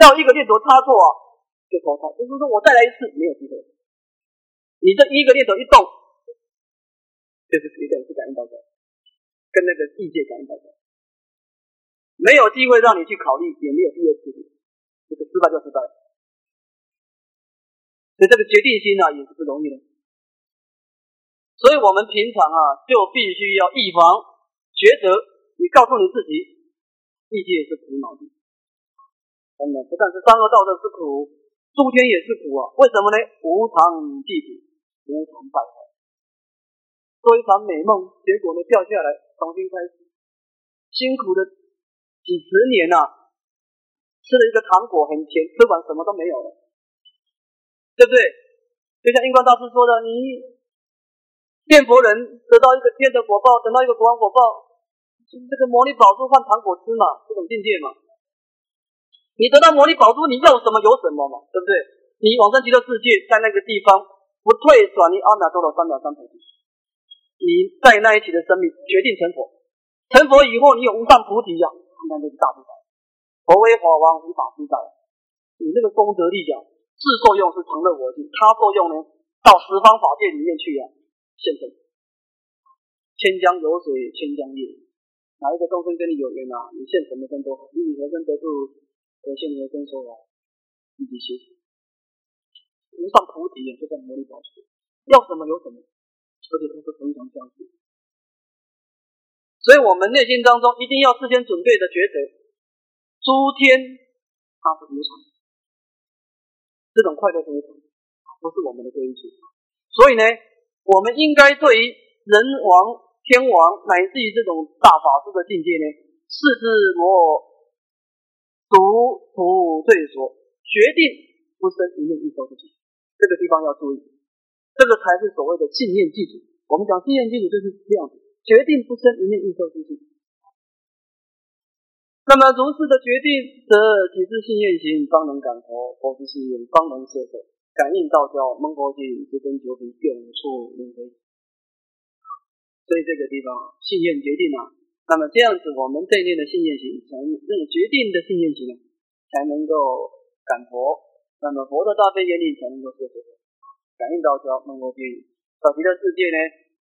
要一个念头差错啊，就脱胎。就是说我再来一次没有机会。你这一个念头一动，就是一个是感应到的，跟那个地界感应到的，没有机会让你去考虑，也没有第二次，这个失败就失败。所以这个决定心啊，也是不容易的。所以我们平常啊，就必须要预防抉择。你告诉你自己，意界是苦恼的，真的不但是三恶道德是苦，诸天也是苦啊。为什么呢？无常地苦。无常败坏，做一场美梦，结果呢掉下来，重新开始，辛苦的几十年呐，吃了一个糖果很甜，吃完什么都没有了，对不对？就像印光大师说的，你念佛人得到一个天的果报，得到一个国王果报，这个魔力宝珠换糖果吃嘛，这种境界嘛。你得到魔力宝珠，你要什么有什么嘛，对不对？你往生极乐世界，在那个地方。不退转你阿耨多罗三藐三菩提，你在那一起的生命决定成佛，成佛以后你有无上菩提呀，那就是大自在。佛为法王，无法自在。你这个功德力讲，自作用是常乐我心，他作用呢，到十方法界里面去呀，现身。千江有水千江月，哪一个众生跟你有缘啊？你现什么身都好，你何身得度，我现何身说法，一起学习。无上菩提就在魔力宝珠，要什么有什么，而且都是非常相似。所以，我们内心当中一定要事先准备的抉择：诸天它是无常，这种快乐是无常，不是我们的归属。所以呢，我们应该对于人王、天王乃至于这种大法师的境界呢，视之我独图对所，决定不生一念一受之心。这个地方要注意，这个才是所谓的信念基础。我们讲信念基础就是这样子，决定不生一念一受之心。那么如是的决定，则即是信念行，方能感佛；佛之信念，方能摄受。感应道交，蒙佛经，不生九品，永处轮回。所以这个地方信念决定啊，那么这样子，我们这念的信念行，才这个决定的信念行呢，才能够感佛。那么佛的大悲眼里才能够摄受，感应到叫梦佛经，到极乐世界呢，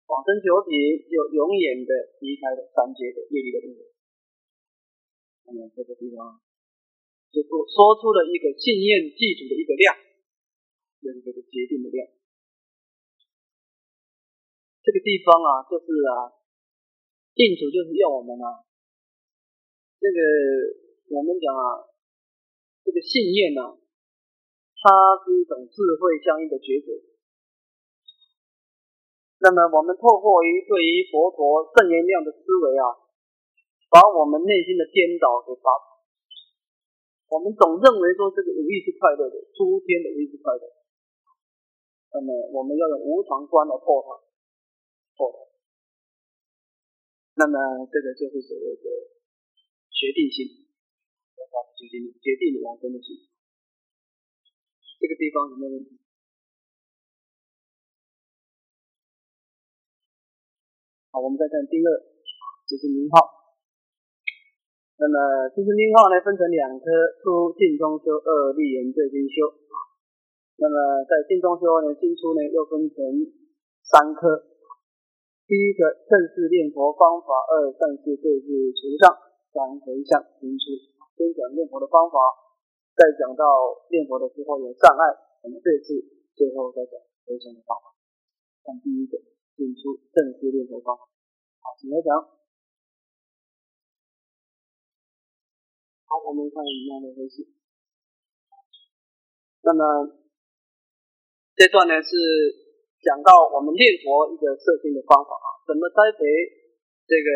往生九品就永远的离开了三界的业力的轮回。那么这个地方就说说出了一个信念记住的一个量，就是这个决定的量。这个地方啊，就是啊，净土就是要我们啊，这个我们讲啊，这个信念呢。它是一种智慧相应的抉择。那么，我们透过于对于佛陀正言量的思维啊，把我们内心的颠倒给拔除。我们总认为说这个五欲是快乐的，诸天的五欲是快乐。那么，我们要用无常观来破它，破它。那么，这个就是所谓的决定性，决定决定往生的心。这个地方有没有问题？好，我们再看第二，就是名号。那么，这是名号呢，分成两科：初进中修，二立言最精修。那么，在进中修呢，进出呢，又分成三科：第一个正式念佛方法，二善事对治除障，三回向进出。先讲念佛的方法。再讲到念佛的时候有障碍，我们对治，最后再讲回向的方法。看第一个，进出正式念佛方法。好，请来讲。好，我们看一下的回信。那么这段呢是讲到我们念佛一个设定的方法啊，怎么栽培这个，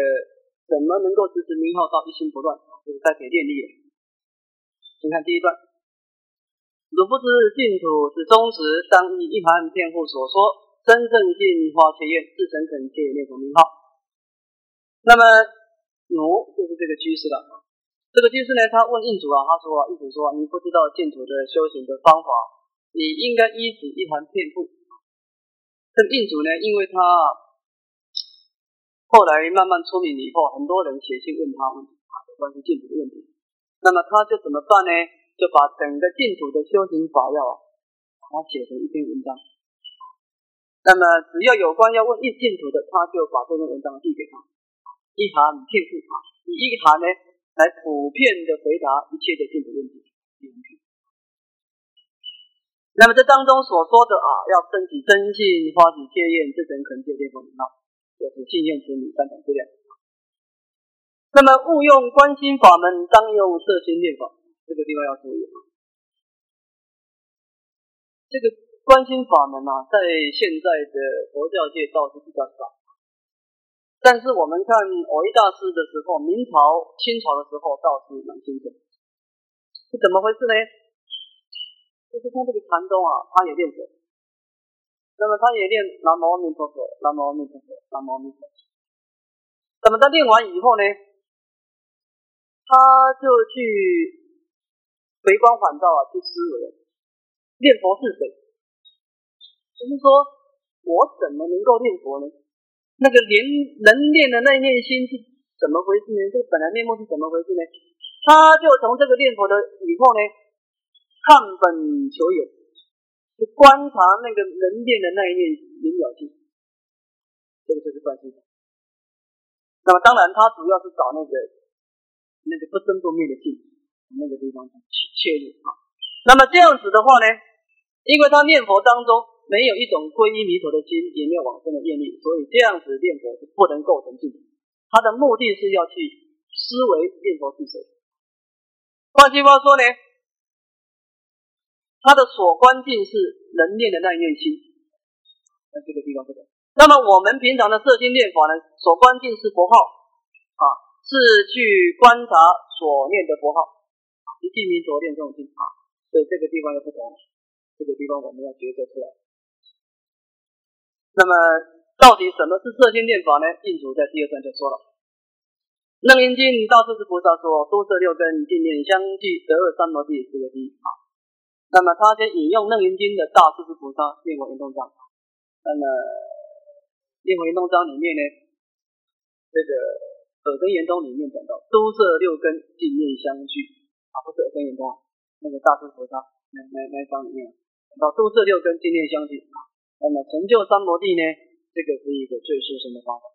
怎么能够支持名号到一心不乱，就是栽培念力。请看第一段，汝不知净土是忠实，当以一盘辩护所说，真正净化切愿，至诚恳切念佛名号。那么，汝就是这个居士了。这个居士呢，他问印主啊，他说啊，印主说，你不知道净土的修行的方法，你应该依止一盘辩护。这个印主呢，因为他后来慢慢出名以后，很多人写信问他问题，关于净土的问题。那么他就怎么办呢？就把整个净土的修行法要，把它写成一篇文章。那么只要有关要问一净土的，他就把这篇文章递给他，一函骗付啊，以一函呢来普遍的回答一切的净土问题。那么这当中所说的啊，要升起真信、发起戒愿、自诚恳切、念佛名号，就是信愿持名三种资粮。那么误用观心法门，当用摄心念法，这个地方要注意啊。这个观心法门啊，在现在的佛教界倒是比较少，但是我们看藕益大师的时候，明朝、清朝的时候倒是蛮兴盛。是怎么回事呢？就是他这个禅宗啊，他也练佛，那么他也练南无阿弥陀佛，南无阿弥陀佛，南无阿弥陀佛。那么他练完以后呢，他就去回光返照啊，去思维念佛是谁？就是说我怎么能够念佛呢？那个连能练的那一念心是怎么回事呢？这个本来面目是怎么回事呢？他就从这个念佛的以后呢。看本求有，去观察那个人念的那一念明了性，这个就是观心。那么当然，他主要是找那个那个不生不灭的性，那个地方去切入啊。那么这样子的话呢，因为他念佛当中没有一种皈依弥陀的心，也没有往生的愿力，所以这样子念佛是不能构成净土。他的目的是要去思维念佛是谁。换句话说呢？他的所观境是能念的那一念心，那这个地方不懂。那么我们平常的摄心念法呢，所观境是佛号啊，是去观察所念的佛号，一记名所念这种境啊。所以这个地方又不同，这个地方我们要抉择出来。那么到底什么是摄心念法呢？印主在第二段就说了，《楞严经》大势至菩萨说：“多摄六根，净念相继，得二三摩地四个一啊。”那么他先引用《楞严经》的大势至菩萨念佛圆通章。那么念佛圆通章里面呢，这个耳根圆通里面讲到，都摄六根，净念相续啊，不是耳根圆通，那个大势菩萨那那那章里面讲到，都摄六根，净念相续啊。那么成就三摩地呢，这个是一个最殊胜的方法。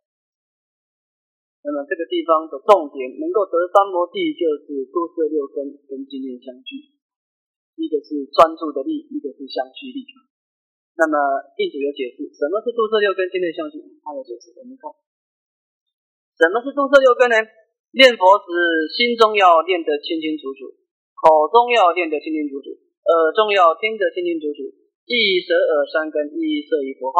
那么这个地方的重点，能够得三摩地，就是都摄六根跟净念相续。一个是专注的力，一个是相续力。那么印主有解释，什么是度色六根心内相续？他有解释，我们看，什么是度色六根呢？念佛时心中要念得清清楚楚，口中要念得清清楚楚，耳中要听得清清楚楚，一舌耳三根一摄一佛号，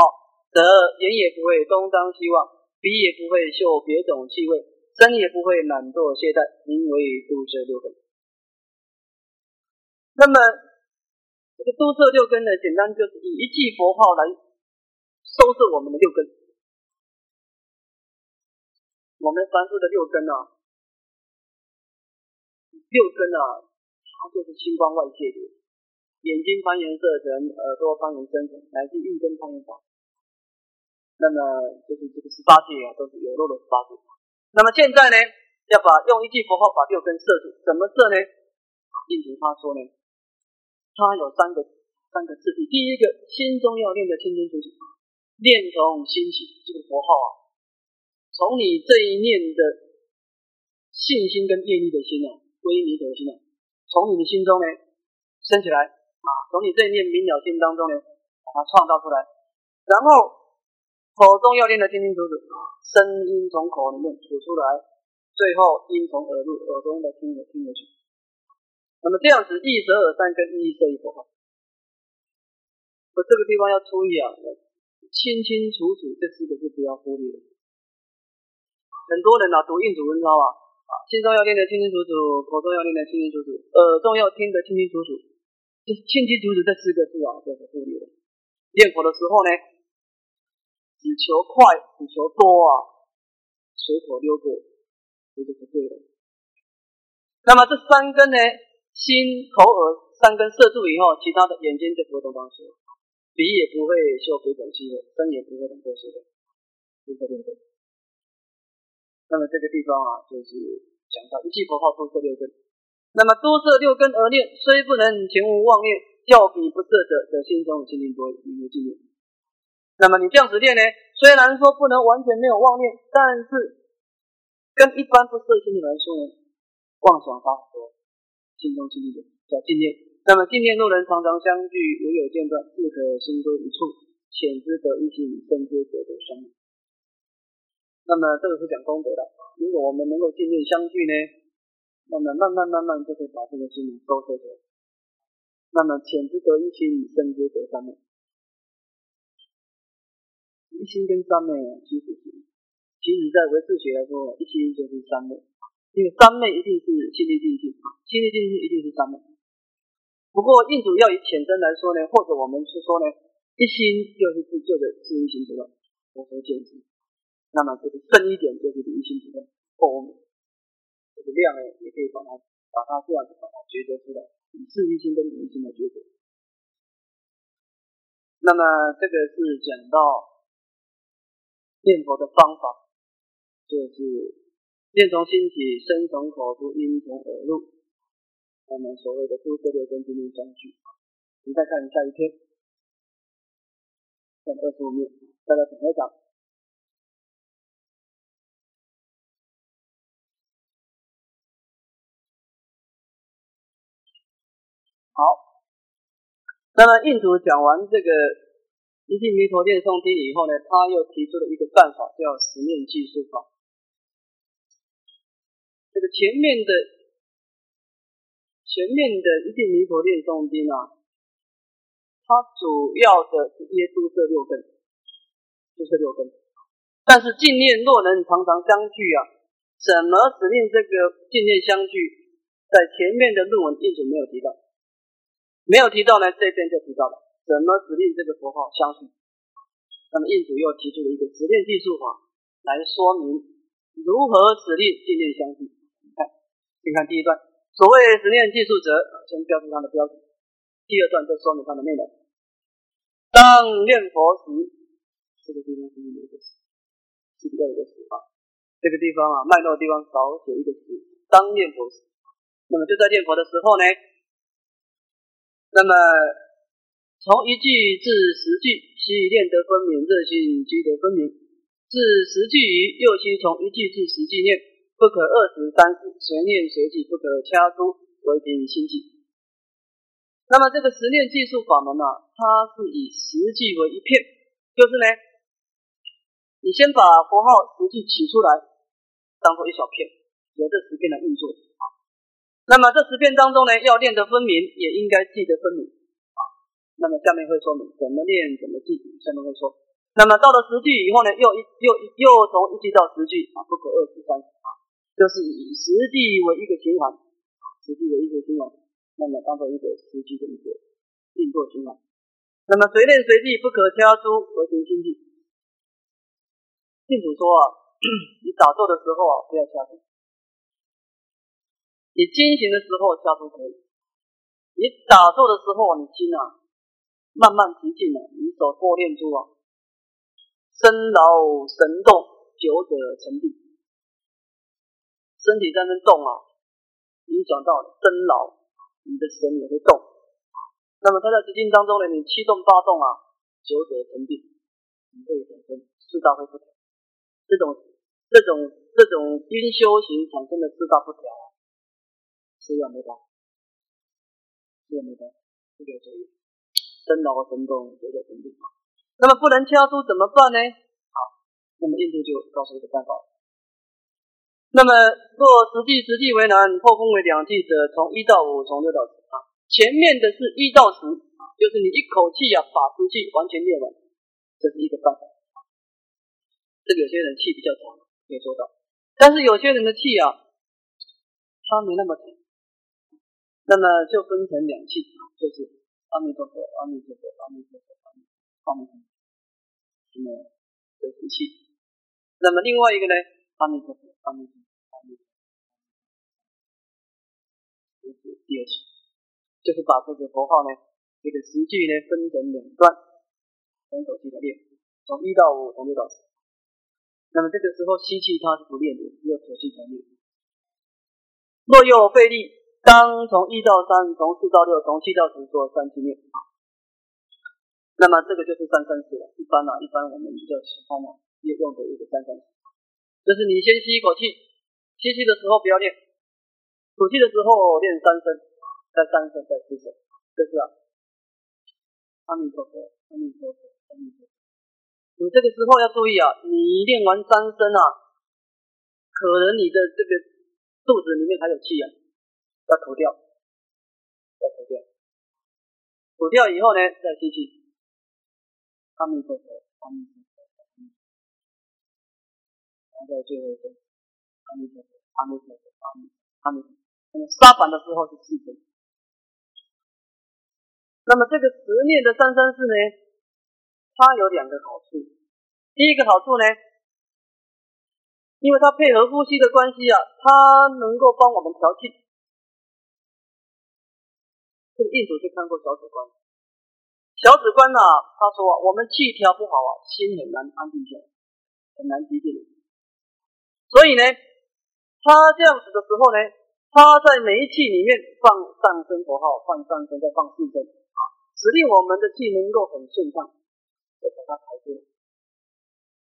则眼也不会东张西望，鼻也不会嗅别种气味，身也不会懒惰懈怠，名为度色六根。那么，这个都摄六根呢，简单就是以一句佛号来收摄我们的六根。我们凡夫的六根啊，六根啊，它就是星光外界的，眼睛攀缘色尘，耳朵攀缘声尘，乃至一根攀缘法。那么就是这个十八界啊，都是有漏的十八界。那么现在呢，要把用一句佛号把六根摄住，怎么摄呢？印主他说呢。它有三个三个次第，第一个心中要念得清清楚楚，念从心起，这个佛号啊，从你这一念的信心跟愿力的心啊，归你的心啊，从你的心中呢升起来啊，从你这一念明了心当中呢，把它创造出来，然后口中要念得清清楚楚，声音从口里面吐出来，最后音从耳入，耳中的听的听得去。那么这样子，一舌耳三根，一色一佛号。我这个地方要注意啊，清清楚楚这四个字不要忽略。很多人啊，读印度文抄啊，啊，心中要念得清清楚楚，口中要念得清清楚楚，耳中要听得清清楚楚，这清清楚楚这四个字啊，就是忽略了。念佛的时候呢，只求快，只求多啊，随口溜过，这就不对了。那么这三根呢？心、口、耳三根摄住以后，其他的眼睛就不会动东西，鼻也不会嗅别种气味，身也不会动这些的，就这六根。那么这个地方啊，就是讲到一气佛号多摄六根。那么多摄六根而念，虽不能前无妄念，较比不摄者，则心中清净多，名为净念。那么你这样子练呢？虽然说不能完全没有妄念，但是跟一般不摄心的来说呢，妄想大很多，心中清净的叫净念。那么净念路人常常相聚，唯有间断，自可心归一处，浅知得一心，深知得得生。那么这个是讲功德的。如果我们能够净念相聚呢？那么慢慢慢慢就可以把这个心收收起来。那么浅之得一心，深之得三昧。一心跟三昧其实是，其实在唯识学来说，一心就是三昧。因为三昧一定是心力尽性，心力尽性一定是三昧。不过印主要以浅真来说呢，或者我们是说呢，一心就是自救的是一心不乱，我说见识。那么这个深一点就是一心不乱，或。这个量呢，也可以把它把它这样子把它抉择出来，以事一心跟理一心来抉择。那么这个是讲到念佛的方法，就是念从心起，身从口出，音从耳入。我们所谓的诸色六根精念相续。你再看下一篇，看二十五页，大家怎么讲？好，那么印度讲完这个一地弥陀念诵经以后呢，他又提出了一个办法，叫十念计数法。这个前面的前面的一地弥陀念诵经啊，它主要的是耶稣这六根，就是六根。但是净念若能常常相聚啊，怎么指令这个净念相聚？在前面的论文印主没有提到。没有提到呢，这边就提到了怎么指令这个符号相续。那么印主又提出了一个指令计数法来说明如何指令静念相续。先看第一段，所谓指令计数则，先标注它的标准。第二段就说明它的内容。当念佛时，这个地方是有一个词，是比较有个词啊。这个地方啊，脉络地方少写一个词。当念佛时，那么就在念佛的时候呢？那么从一句至十句，悉念得分明，热心积得分明。至十句余，又悉从一句至十句念，不可二十三十，随念随记，不可掐出，为凭心计。那么这个十念计数法门呢，它是以十句为一片，就是呢，你先把佛号十句取出来，当做一小片，由这十片来运作啊。那么这十片当中呢，要练得分明，也应该记得分明啊。那么下面会说明怎么练，怎么记。下面会说，那么到了十句以后呢，又一又又从一句到十句啊，不可二十三啊，就是以实际为一个循环，实际为一个循环，那么当做一个实际的一个运作循环。那么随练随地，不可掐出，为凭心计。信主说啊，你打坐的时候啊，不要掐出。你进行的时候加都可以，你打坐的时候，你心啊慢慢平静了，你手多练出啊，身劳神动，久者成定。身体在那动啊，影响到身劳，你的神也会动。那么他在直境当中呢，你七动八动啊，久者成病，你会产生四大会不调。这种这种这种因修行产生的四大不调啊。是要没办法，是要没得，这个注意，生老神动，九者成病啊。那么不能掐出怎么办呢？好，那么印度就告诉一个办法。那么若实际实际为难，破分为两气者，从一到五，从六到十啊。前面的是一到十啊，就是你一口气啊把实际完全练完，这是一个办法。这个有些人气比较长，可以做到，但是有些人的气啊，他没那么长。那么就分成两气，就是阿弥陀佛，阿弥陀佛，阿弥陀佛，阿弥阿弥陀佛，那么这是气。那么另外一个呢，阿弥陀佛，阿弥陀佛，第二气，就是把这个符号呢，这个十句呢分成两段，两口气的练，从一到五，从六到十。那么这个时候吸气它是不练的，只有吐气才练。若有费力。当从一到三，从四到六，从七到十做三七念啊。那么这个就是三三四了。一般呢，一般我们比较喜欢呢，也用的一个三三四，就是你先吸一口气，吸气的时候不要练，吐气的时候练三声，再三声，再四声，这是啊。阿弥陀佛，阿弥陀佛，阿弥陀佛。你这个时候要注意啊，你练完三声啊，可能你的这个肚子里面还有气啊，要吐掉，要吐掉，吐掉以后呢，再吸气。阿弥陀佛，阿弥陀佛，然后在最后一声，阿弥陀佛，阿弥陀佛，阿弥阿弥陀佛。那么沙板的时候是四声。那么这个十念的三三四呢，它有两个好处。第一个好处呢，因为它配合呼吸的关系啊，它能够帮我们调气。这个印度就看过小指关。小指关呢，他说我们气调不好啊，心很难安定下来，很难集定。所以呢，他这样子的时候呢，他在每一气里面放上声佛号，放上声再放四声啊，使令我们的气能够很顺畅，再把它排出来。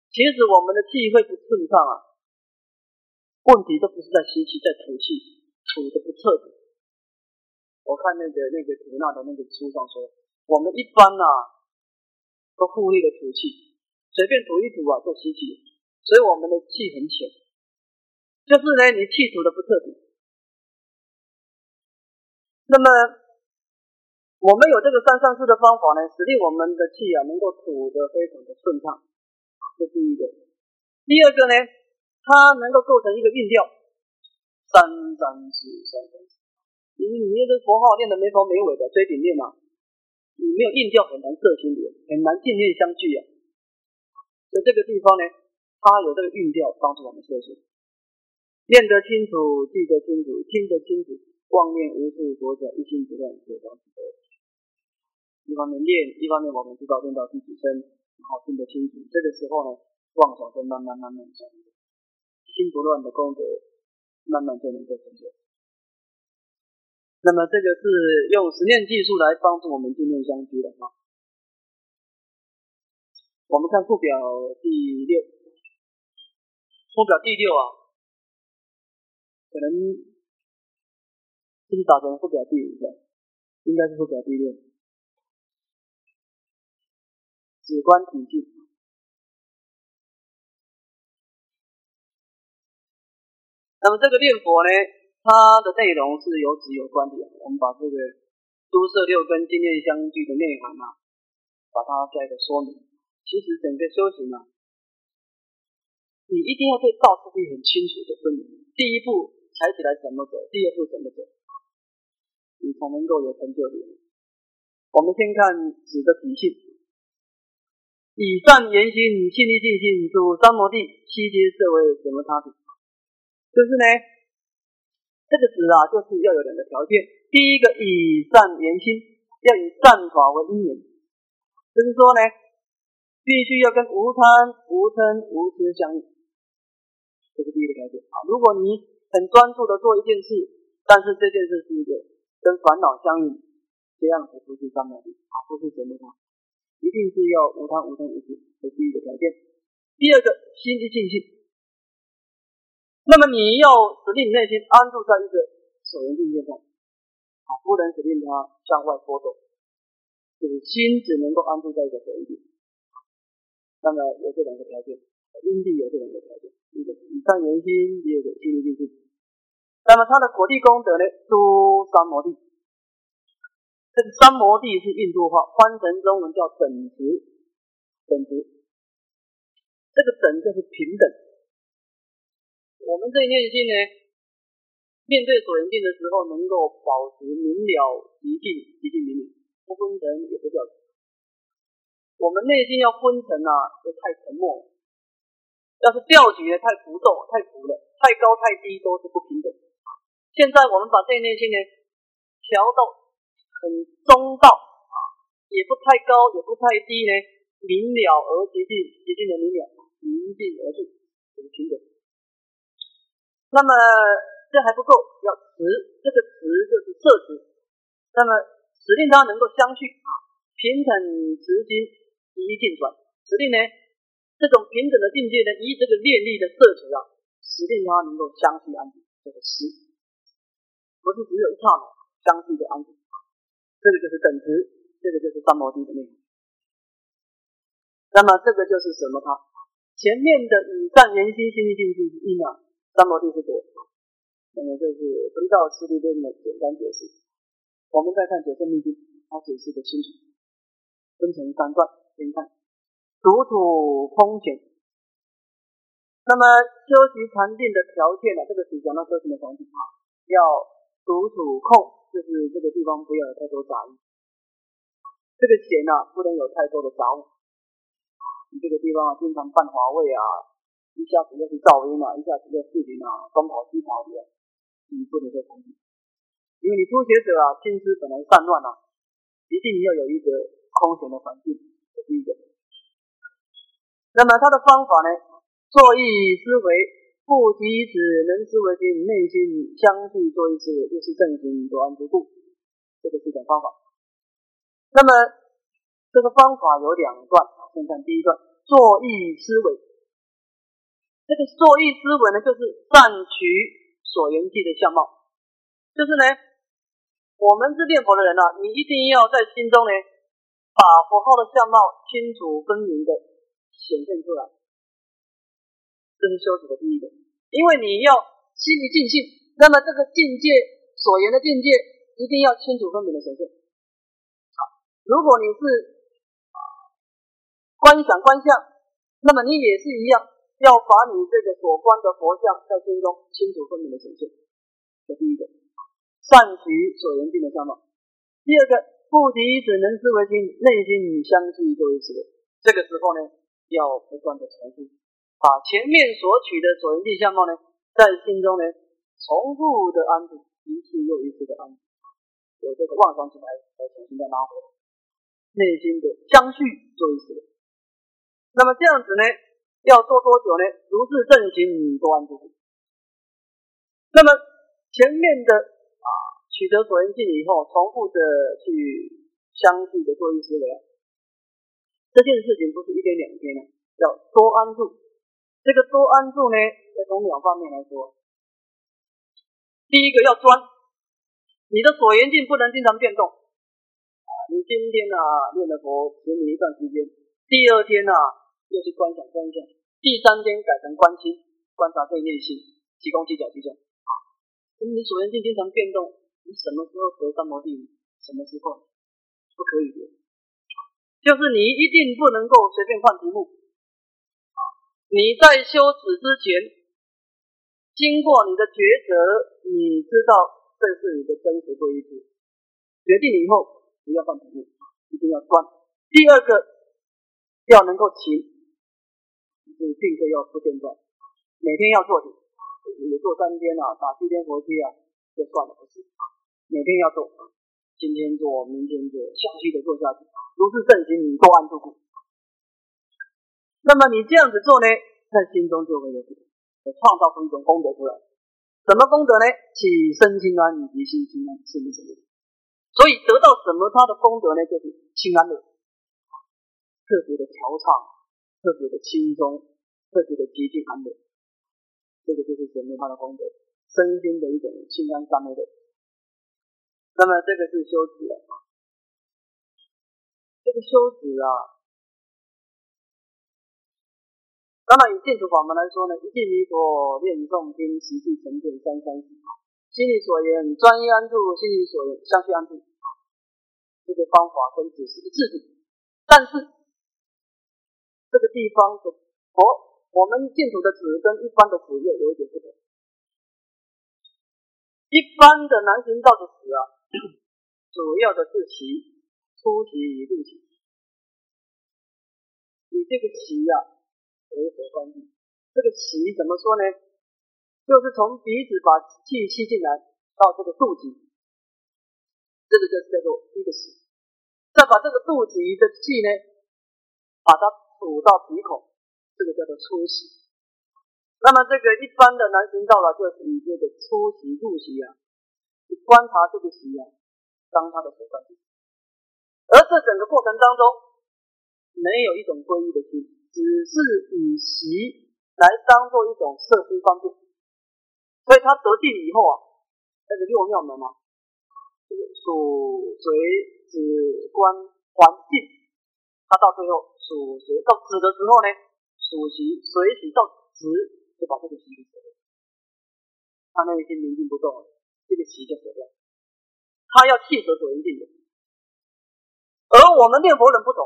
其实我们的气会不顺畅啊，问题都不是在吸气，在吐气，吐的不彻底。我看那个那个吐纳的那个书上说。我们一般呐，都忽略了吐气，随便吐一吐啊，就吸气，所以我们的气很浅。就是呢，你气吐的不彻底。那么，我们有这个三上四的方法呢，使令我们的气啊能够吐得非常的顺畅，这是第一个。第二个呢，它能够构成一个韵调，三三四三三四。你你那个佛号念的没头没尾的，追顶念嘛。你没有韵调，很难摄心理，很难静念相聚啊。所以这个地方呢，它有这个韵调帮助我们摄心，念得清楚，记得清楚，听得清楚，妄念无处着脚，一心不乱，就当得。一方面练，一方面我们知道练到第几声，然后听得清楚，这个时候呢，妄想就慢慢慢慢消失，心不乱的功德，慢慢就能够成就。那么这个是用实验技术来帮助我们镜面相居的哈。我们看附表第六，附表第六啊，可能是不是打成附表第五个？应该是附表第六，指观体系。那么这个念佛呢？它的内容是有直有关的，我们把这个诸色六根经验相聚的内涵啊，把它加一个说明。其实整个修行啊，你一定要对道次第很清楚的分明。第一步踩起来怎么走，第二步怎么走，你才能够有成就力。我们先看子的体性，以善言行，信力尽性，主三摩地，七阶色为什么差别？就是呢。这个子啊，就是要有两个条件。第一个，以善言心，要以善法为因缘，就是说呢，必须要跟无贪、无嗔、无痴相应，这是第一个条件啊。如果你很专注的做一件事，但是这件事是一个跟烦恼相应，这样子不是三摩地啊，不是什么法，一定是要无贪、无嗔、无痴，这是第一个条件。第二个，心之尽性。那么你要使令内心安住在一个所缘境界上，啊，不能使令它向外波动，就是心只能够安住在一个所缘境。那么有这两个条件，因地有这两个条件，一个以上人心，第二个心力定性。那么它的果地功德呢，诸三摩地。这个三摩地是印度话，翻成中文叫等值，等值。这个等就是平等。我们这一念心呢，面对所缘境的时候，能够保持明了、极静、极静明了，不昏沉也不掉我们内心要昏沉啊，就太沉默；要是掉举呢，太浮动、太浮了；太高、太低都是不平等。现在我们把这一念心呢，调到很中道啊，也不太高，也不太低呢，明了而接近，接近的明了，宁静而静，很平等。那么这还不够，要持，这个持就是摄持，那么使令它能够相续啊，平等持心一定转，使令呢这种平等的境界呢，以这个念力的摄持啊，使令它能够相续安定，这个持不是只有一刹那相续的安住，这个就是等值，这个就是三摩地的内容。那么这个就是什么？它前面的以善言心心力静是因啊，三摩地是果。那么这是回到四谛论的简单解释。我们再看九圣秘经，它解释的清楚，分成三段，先看独处空闲。那么修习禅定的条件呢？这个是讲到修行的环境啊，要独处空，就是这个地方不要有太多杂物。这个闲呢，不能有太多的杂物。你这个地方啊，经常犯华位啊，一下子又是噪音啊，一下子又是视频啊，东跑西跑的。你不能在同地，因为你初学者啊，心思本来散乱啊，一定要有一个空闲的环境，这是一个。那么他的方法呢，坐意思维，不及此能思维心，内心相续做一思维，就是正行多安之故，这个是一种方法。那么这个方法有两段，先看第一段，作意思维。这个作意思维呢，就是善取。所缘际的相貌，就是呢，我们是念佛的人呢，你一定要在心中呢，把佛号的相貌清楚分明的显现出来，这是修持的第一个。因为你要心一尽性，那么这个境界所言的境界一定要清楚分明的显现。好，如果你是观想观相，那么你也是一样。要把你这个所观的佛像在心中清楚分明的显现，这第一个，善取所言境的相貌；第二个，不敌只能思维心，内心相继作为思维。这个时候呢，要不断的重复，把前面所取的所缘境相貌呢，在心中呢，重复的安住，一次又一次的安住，有这个妄想起来，再重新再拉回来，内心的相续做一思维。那么这样子呢？要做多久呢？如是正行多安住。那么前面的啊，取得所缘境以后，重复的去相继的做一思维，这件事情不是一天两天了，要多安住。这个多安住呢，要从两方面来说。第一个要专，你的所缘境不能经常变动啊。你今天呢念了佛，持你一段时间，第二天呢？又去观想观想，第三天改成观心，观察对内心，急功急脚急重啊！你所缘境经常变动，你什么时候得三摩地？什么时候不可以的？就是你一定不能够随便换题目！你在修止之前，经过你的抉择，你知道这是你的真实归依决定以后不要换题目，一定要专。第二个要能够勤。你并非要不间断，每天要做点，你做三天啊，打七天佛七啊，就算了，不是每天要做，今天做，明天做，下续的做下去，如是正行，你多安住。那么你这样子做呢，在心中就会有创造出一种功德出来。什么功德呢？起身心安，以及心心安，是不是？所以得到什么？他的功德呢？就是心安乐，特别的调畅。特别的轻松，特别的接近安乐，这个就是显明他的功德，身心的一种清安三昧的。那么这个是修止啊，这个修止啊，当然以净土法门来说呢，一念弥陀念诵经，实际成就三三四啊，心里所言专一安住，心里所言相续安住这个方法跟指是一致的，但是。这个地方的佛，我们净土的纸跟一般的纸又有一点不同。一般的南行道的纸啊，主要的是旗，出旗与入旗。以这个旗呀为何关系？这个旗怎么说呢？就是从鼻子把气吸进来到这个肚脐，这个就叫做一个旗。再把这个肚脐的气呢，把它。吐到鼻孔，这个叫做出息。那么这个一般的南行道了，就是以这个出席入席啊，去观察这个席啊，当他的手段。而这整个过程当中，没有一种皈依的心，只是以习来当做一种设施方便。所以他得定以后啊，那个六妙门啊，这个属随止观环境，他到最后属随到止的时候呢，属习随习到止。就把这个习给舍掉，他内心宁静不动，这个习就舍掉。他要气舍所缘境的，而我们念佛人不懂，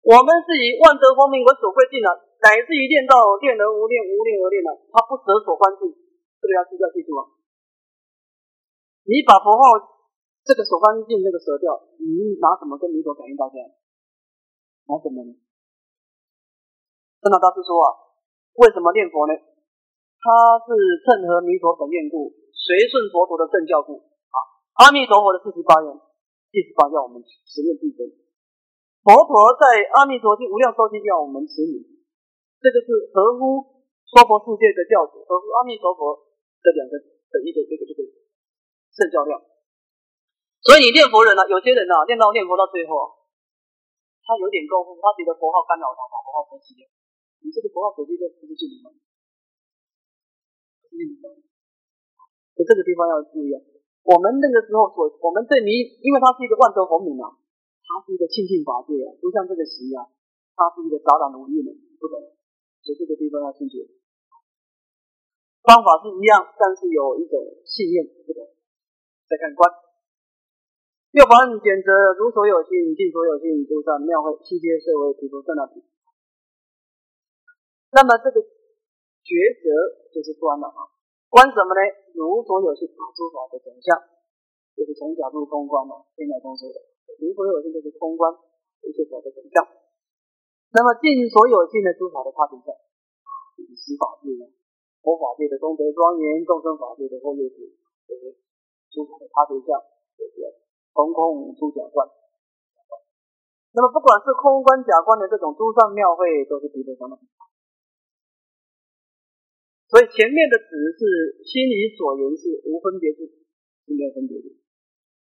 我们是以万德光明为所贵境的，乃至于念到念人无念无念而念的，他不舍所观境，这个要记要记住啊！你把佛号这个所观境那个舍掉，你拿什么跟弥陀感应道歉？拿什么呢？真的大师说啊。为什么念佛呢？他是趁合弥陀本愿故，随顺佛陀的正教故啊。阿弥陀佛的四十八愿，第十八要我们持念必真。佛陀在阿弥陀经无量寿经要我们持名，这个是合乎娑婆世界的教主，合乎阿弥陀佛这两个的一个这个这个圣教量。所以你念佛人呢，有些人呢念到念佛到最后，他有点功夫，他觉得佛号干扰他，把佛号舍弃掉。你这个佛号手机就不是最灵光，不是最灵光。所以这个地方要注意啊。我们那个时候所，我们对弥，因为它是一个万德洪名啊，它是一个清净法界啊，不像这个习啊，它是一个杂染无益的，不懂。所以这个地方要清楚。方法是一样，但是有一种信念不同。再看观，六凡选择如所有性，尽所有性，诸善庙会，七阶设为提出在那里。那么这个抉择就是观了啊，观什么呢？如所有性啊，诸法的总相，就是从角度空观嘛，现在中说的，如所有性就是空观一切法的总相。那么尽所有性的诸法的差别相，就是十法界呢，佛法界的功德庄严，众生法界的后业子，就是诸法的差别相，就是空空出假观。那么不管是空观假观的这种诸上妙会，都是比得上的。所以前面的只是心里所言是无分别智，是没有分别的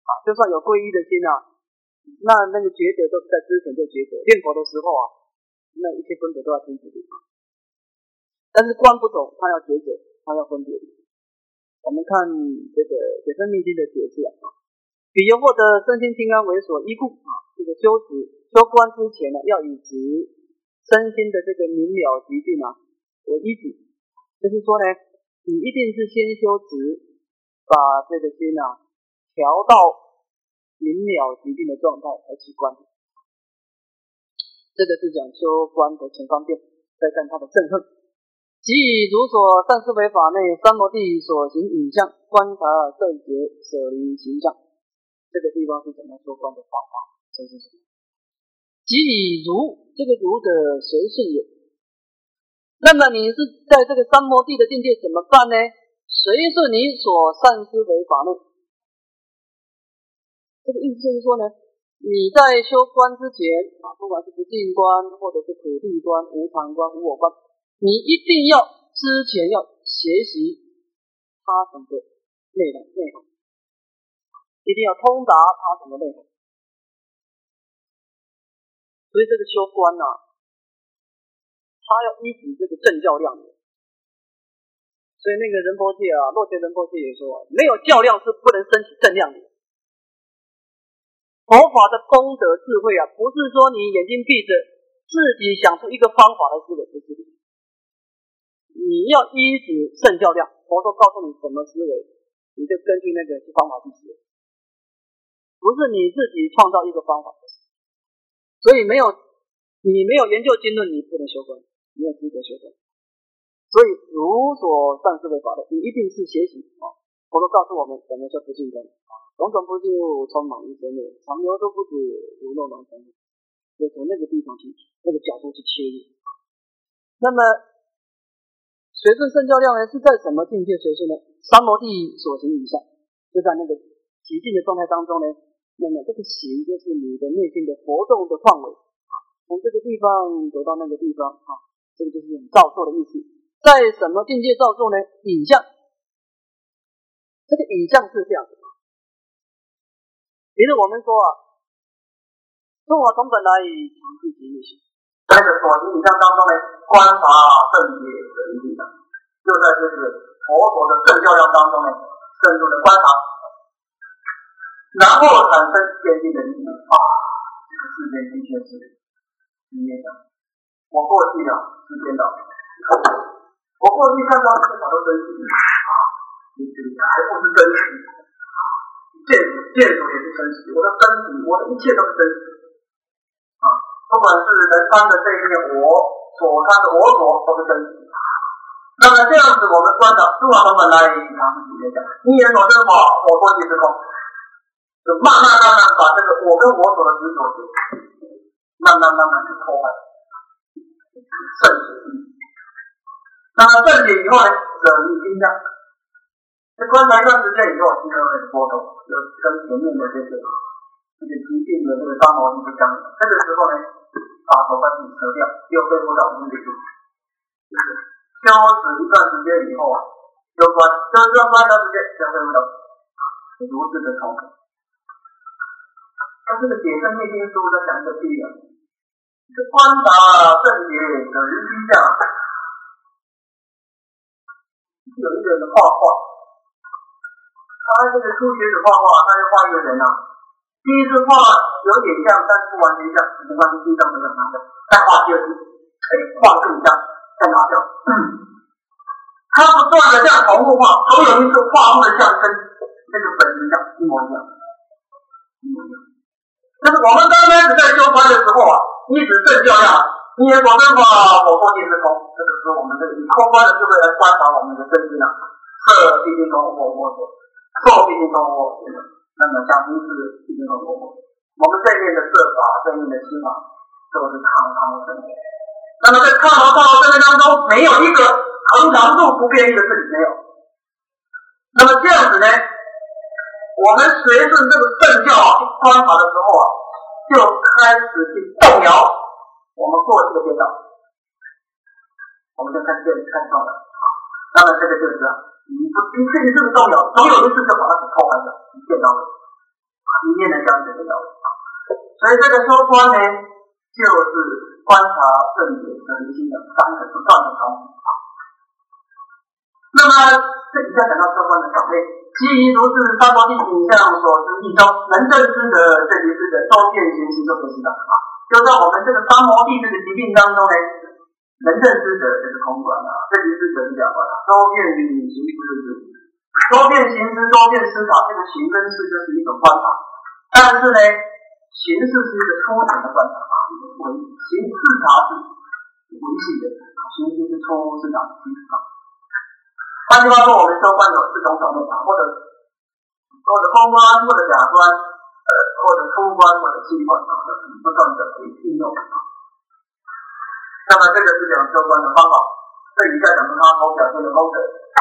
啊。就算有皈依的心啊，那那个抉择都是在之前就抉择。念佛的时候啊，那一切分别都要停止的啊。但是观不懂，他要抉择，他要分别。我们看这个《解生密经》的解释啊，比如获得身心清安为所依故啊，这个修持修观之前呢，要以直身心的这个明了极境啊为依据。就是说呢，你一定是先修直，把这个心啊调到明了极定的状态而去观。这个是讲修观的前方便，再看它的正恨。即以如所善思维法内三摩地所行影像观察圣洁舍离形象，这个地方是怎么说观的方法？这是什么？即以如这个如的随顺也。那么你是在这个三摩地的境界怎么办呢？随顺你所善思为法内，这个意思就是说呢，你在修观之前啊，不管是不净观，或者是土地观、无常观、无我观，你一定要之前要学习它什么内容内容，一定要通达它什么内容。所以这个修观呐。他要依止这个正教量，所以那个仁波切啊，洛切仁波切也说，没有教量是不能升起正量的。佛法的功德智慧啊，不是说你眼睛闭着自己想出一个方法来思维，不是。你要依止圣教量，佛说告诉你怎么思维，你就根据那个方法去思维，不是你自己创造一个方法。所以没有你没有研究经论，你不能修观。没有资格学的，所以如所善思维法的，你一定是学习啊。佛陀告诉我们，什么叫不净根啊？种种不就充满一生内，长流都不止如漏囊中，就从那个地方去，那个角度去切入。那么随顺圣教量呢，是在什么境界随顺呢？三摩地所行以下，就在那个极静的状态当中呢。那么这个行就是你的内心的活动的范围啊，从这个地方走到那个地方啊。这个就是用造作的意思。在什么境界造作呢？影像，这个影像是这样子。比如我们说啊，中华从本来常是极灭性，在这所行影像当中呢，观察正解的一地方，就在这是佛陀的正教量当中呢，深入的观察，然后产生坚定的理解啊，这个世界的确是极灭的。我过去啊是颠倒，我过去看到这个法都真实啊，你这还不是真实，见见主也是真实，我的身体，我的一切都是真实啊，不管是人穿的这一面我所穿的我所都是真实。那么这样子，我们观察诸法本来常是几面讲，一言所生法，我过即是空，就慢慢慢慢把这个我跟我所的执着慢慢慢慢去破坏。圣解，那么圣解以后呢，舍离心相。观察一段时间以后，心就会波动，有跟前面的这个这个疾病的这个大毛病不相这个时候呢，把手关系扯掉，又恢复到无理度。就是消止一段时间以后啊，又关，消止关一段时间，又恢复到如是的痛苦。他这个解释内经书在讲一个力量。观察正解等于心相，有一个人画画，他这个初学者画画，他就画一个人啊。第一次画有点像，但是不完全像，没关系，心相没有拿掉。再画第二次，哎，画更像，再拿掉。他不断的这样重复画，总有一次画出的像跟那个本子像一模一样，一模一样。就是我们刚开始在修观的时候啊。一直正教呀，你也果真法，我过尽是空。这个是我们这个以空观的智慧来观察我们的真心啊。色毕竟空，我我我；受毕竟空，我我。那么相心是毕竟空，我我。我们这面的色法，这面的心法，都是堂堂正正。那么在堂堂正正当中，没有一个恒常度不变异的事情没有。那么这样子呢，我们随着这个正教去观察的时候啊。就开始去动摇我们过去的颠倒，我们就看这里看到了，那么这个就是你不你自己这么动摇，总有一次就把它给破坏掉，你见到了，一面的相对的道理啊。所以这个说观呢，就是观察正解和离心的三个不断的重复啊。那么这底下讲到说观的表类。基于如是三摩地影像所知一中，能正知的这里是个周遍行行就可知道啊。就在我们这个三摩地这个疾病当中呢，能正知者就是空观啊，这里是个是两观啊。周遍行行不是知，周遍行知，周遍思考，这个行跟思就是一种观察，但是呢，形式是一个初层的观察啊，为形视察是维系的，形式是初视察的基础啊。换句话说，我们修观有四种表面法，或者或者空观，或者假观，呃，或者空观，或者气观等等，不断的可以应用。那么这个是讲相关的方法。这一下讲到他所表现的功德：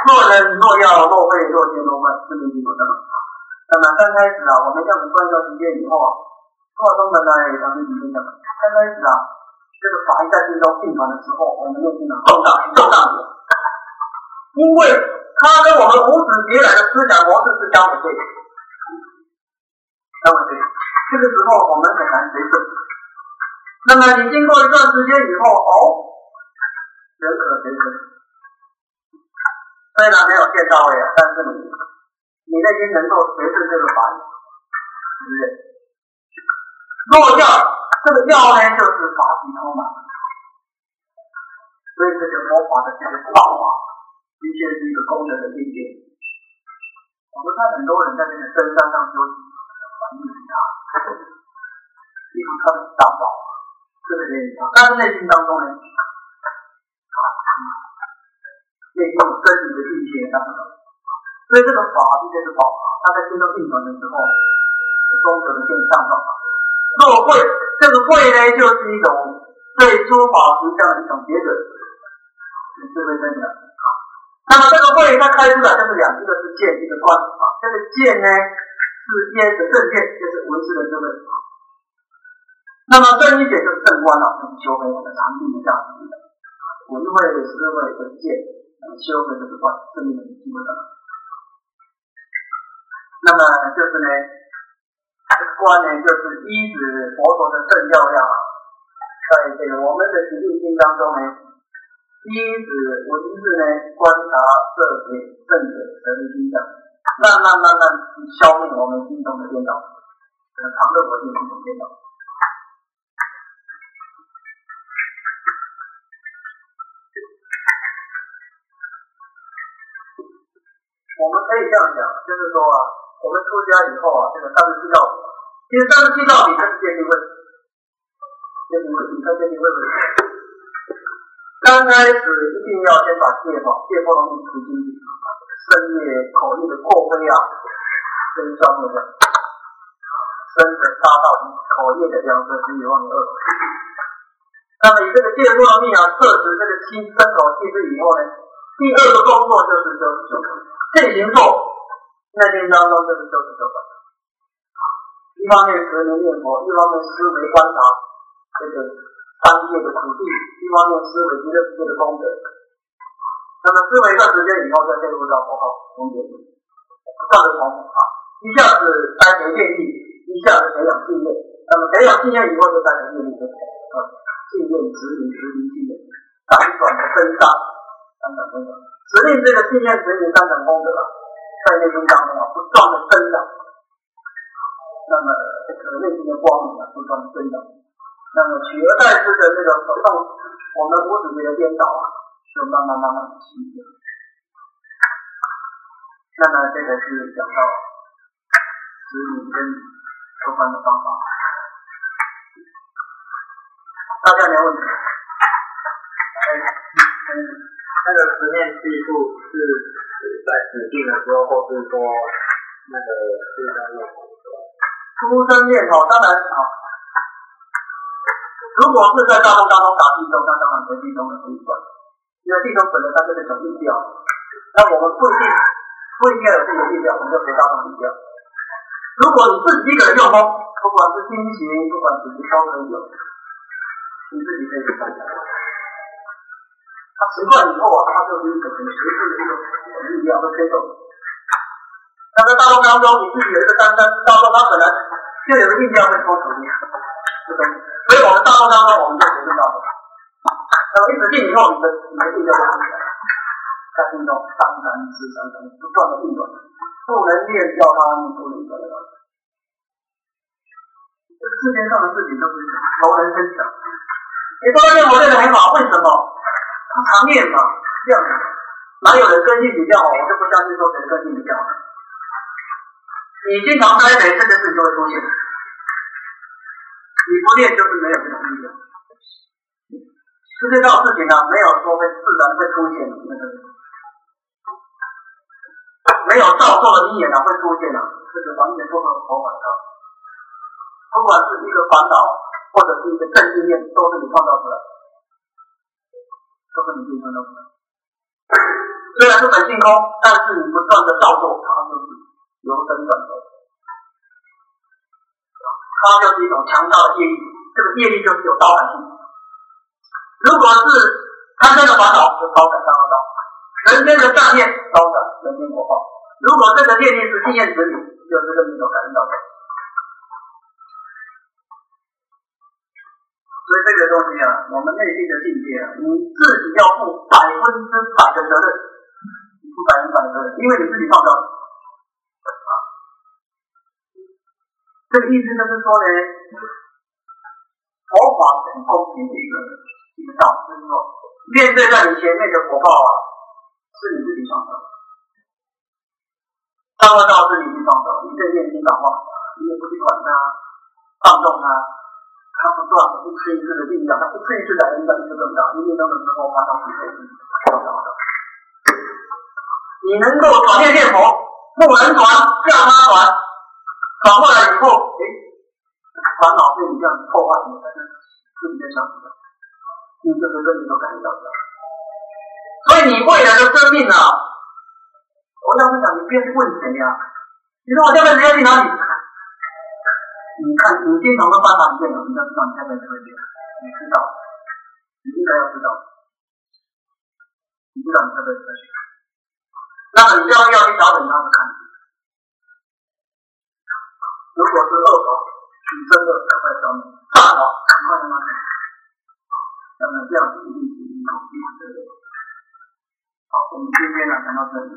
若人若要若会若见若观，四面经过等等。那么刚开始啊，我们这样子观照时间以后啊，过中门呢也常是几天讲。刚开始啊，这个法一在心中并传的时候，我们用心呢动荡动荡的。因为他跟我们无始劫来的思想模式是相违背的，相违背。这个时候我们很难随顺。那么你经过一段时间以后，哦，人可随顺。虽然没有见到位啊，但是你你内心能够随顺这个法，对不对？落掉这个药呢，就是法体充满，所以这个佛法的这个道啊。的确是一个功德的境界。我们看很多人在这个深山上修行，环境很差，衣服穿的脏糟，这个原因啊。但是内心当中呢，内心有真理的境界当中，所以这个法就是法。他在心中运转的时候，功德的变相状法。若慧，这个慧呢，就是一种对诸法实相的一种觉者，智慧真的。那么这个会它开出来就是两，一个是见，一个观。这个见呢是见的正见，就是文字的智慧。那么这一点就是正观了，就是修为我的常定的价值。文会、思会、文见，修会就是观，这里面基本上。那么就是呢，观呢就是依止佛陀的正教要，在这个我们的习气心当中呢。一指文字呢，观察这些正的神的心想，慢慢慢慢消灭我们心中的颠倒，以后啊，这个三十七道，其实三十七道比跟戒定慧，戒定慧比跟戒定慧会。刚开始一定要先把戒法、戒不容易持进去，深夜口欲的过非啊，先消灭掉。身的杀到口业的两色是欲望的恶。那么以这个戒不容易啊，摄持这个七身口气质以后呢，第二个动作就是修持修观。现行做那天当中就是修持修观。一一方面十年念佛，一方面思维观察这个。三界的土地，一方面思维极乐世界的功德，那么思维一段时间以后，再进入到佛号空间，不断的重复啊，一下子栽培建立，一下子培养信念，那么培养信念以后，就栽培业力的啊，信念指引指引信念，反转的增长，等等等等，指令这个信念指引三等功德啊，在内心当中啊，不断的增长，那么这个内心的光明啊，不断的增长。那么取而代之的这个活动，我们五指节的颠倒啊，就慢慢慢慢的清净。那么这个是讲到指引跟收观的方法。大家没问题？哎，那个十念记数是在指定的时候，或是说那个出生念头？出生念头当然好。如果是在大众当中打地中，那当然跟地中的可以算，因为地中本来它就是种地调，那我们不一定不应该有这个地调，我们就随大众地调。如果你自己一个人用功，不管是心行，不管是都可以有，你自己可以看。他习惯以后啊，他就是一个很随时的一个力量和推动。那在大众当中，你自己有一个单单，大众他可能就有个印象会抽出来，这东西。所以我们大众当中，我们就学到了。那么一直进以后，你的你的力量就起来了，在心中三三四三三不断的运转，不能练教他，不能得到。这世界上的事情都是熟能生巧。你说练我练的很好，为什么？他常练嘛，这样子。哪有人根性比较好？我就不相信说谁根性比较好。你经常栽培，这件事就会出现。你不练就是没有这个力量。世界上事情呢，没有说会自然会出现的，没有造作的因缘呢会出现的，这个完全都是佛法的。不管是一个烦恼或者是一个正经念，都是你创造出来的，都是你自己创造出来。虽然是本性空，但是你不断的造作，它就是由生转熟。它就是一种强大的业力，这个业力就是有导感性。如果是贪嗔的烦恼，就导感三恶道；人间的善念，导感人间果报。如果这个业力是经验之理，就是跟你有感应到。所以这个东西啊，我们内心的境界啊，你自己要负百分之百的责任，你负百分之百的责任，因为你自己创造。这个意思就是说呢，佛法是很公平的一个一个道，就是说，面对在你前面的果报啊，是你自己创造，当恶道是你自己创造，你对念心讲话，你也不去管它，放纵它，它不断的一次一次的力量，它一次一次的力量就更大，一定当的时候它到是可以创造的。你能够转念念佛，不能转，让他转。转过来以后，哎，烦恼被你这样破坏，你才是自己在想的，你就是跟你都感觉到的。所以你未来的生命啊，我要是讲，你不要去问谁呀？你说我将来谁要去哪里？你看，你经常都办法里面有，你知道你下辈子会去，你知道，你应该要知道。你知道你这辈子在学。那么你就要去调整他的看法。如果是恶法，你真的赶快消灭；大法，赶快让他改。那么这样子一定是一种非常的。好，我们今天呢讲到这里。